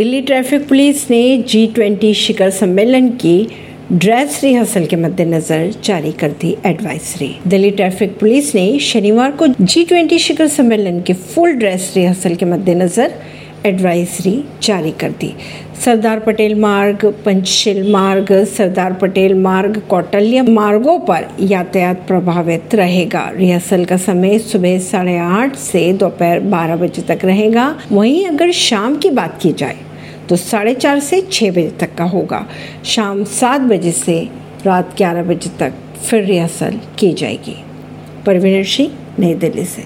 Delhi traffic police ने G twenty शिखर सम्मेलन की ड्रेस रिहर्सल के मद्देनजर जारी कर दी एडवाइजरी दिल्ली ट्रैफ़िक पुलिस ने शनिवार को जी ट्वेंटी शिखर सम्मेलन के फुल ड्रेस रिहर्सल के मद्देनजर एडवाइजरी जारी कर दी। सरदार पटेल मार्ग, पंचशील मार्ग, सरदार पटेल मार्ग, कौटल्य मार्गों पर यातायात प्रभावित रहेगा। रिहर्सल का समय सुबह साढ़े आठ से दोपहर बारह बजे तक रहेगा। वहीं अगर शाम की बात की जाए तो साढ़े चार से छः बजे तक का होगा। शाम सात बजे से रात ग्यारह बजे तक फिर रिहर्सल की जाएगी। परवीन सिंह, नई दिल्ली से।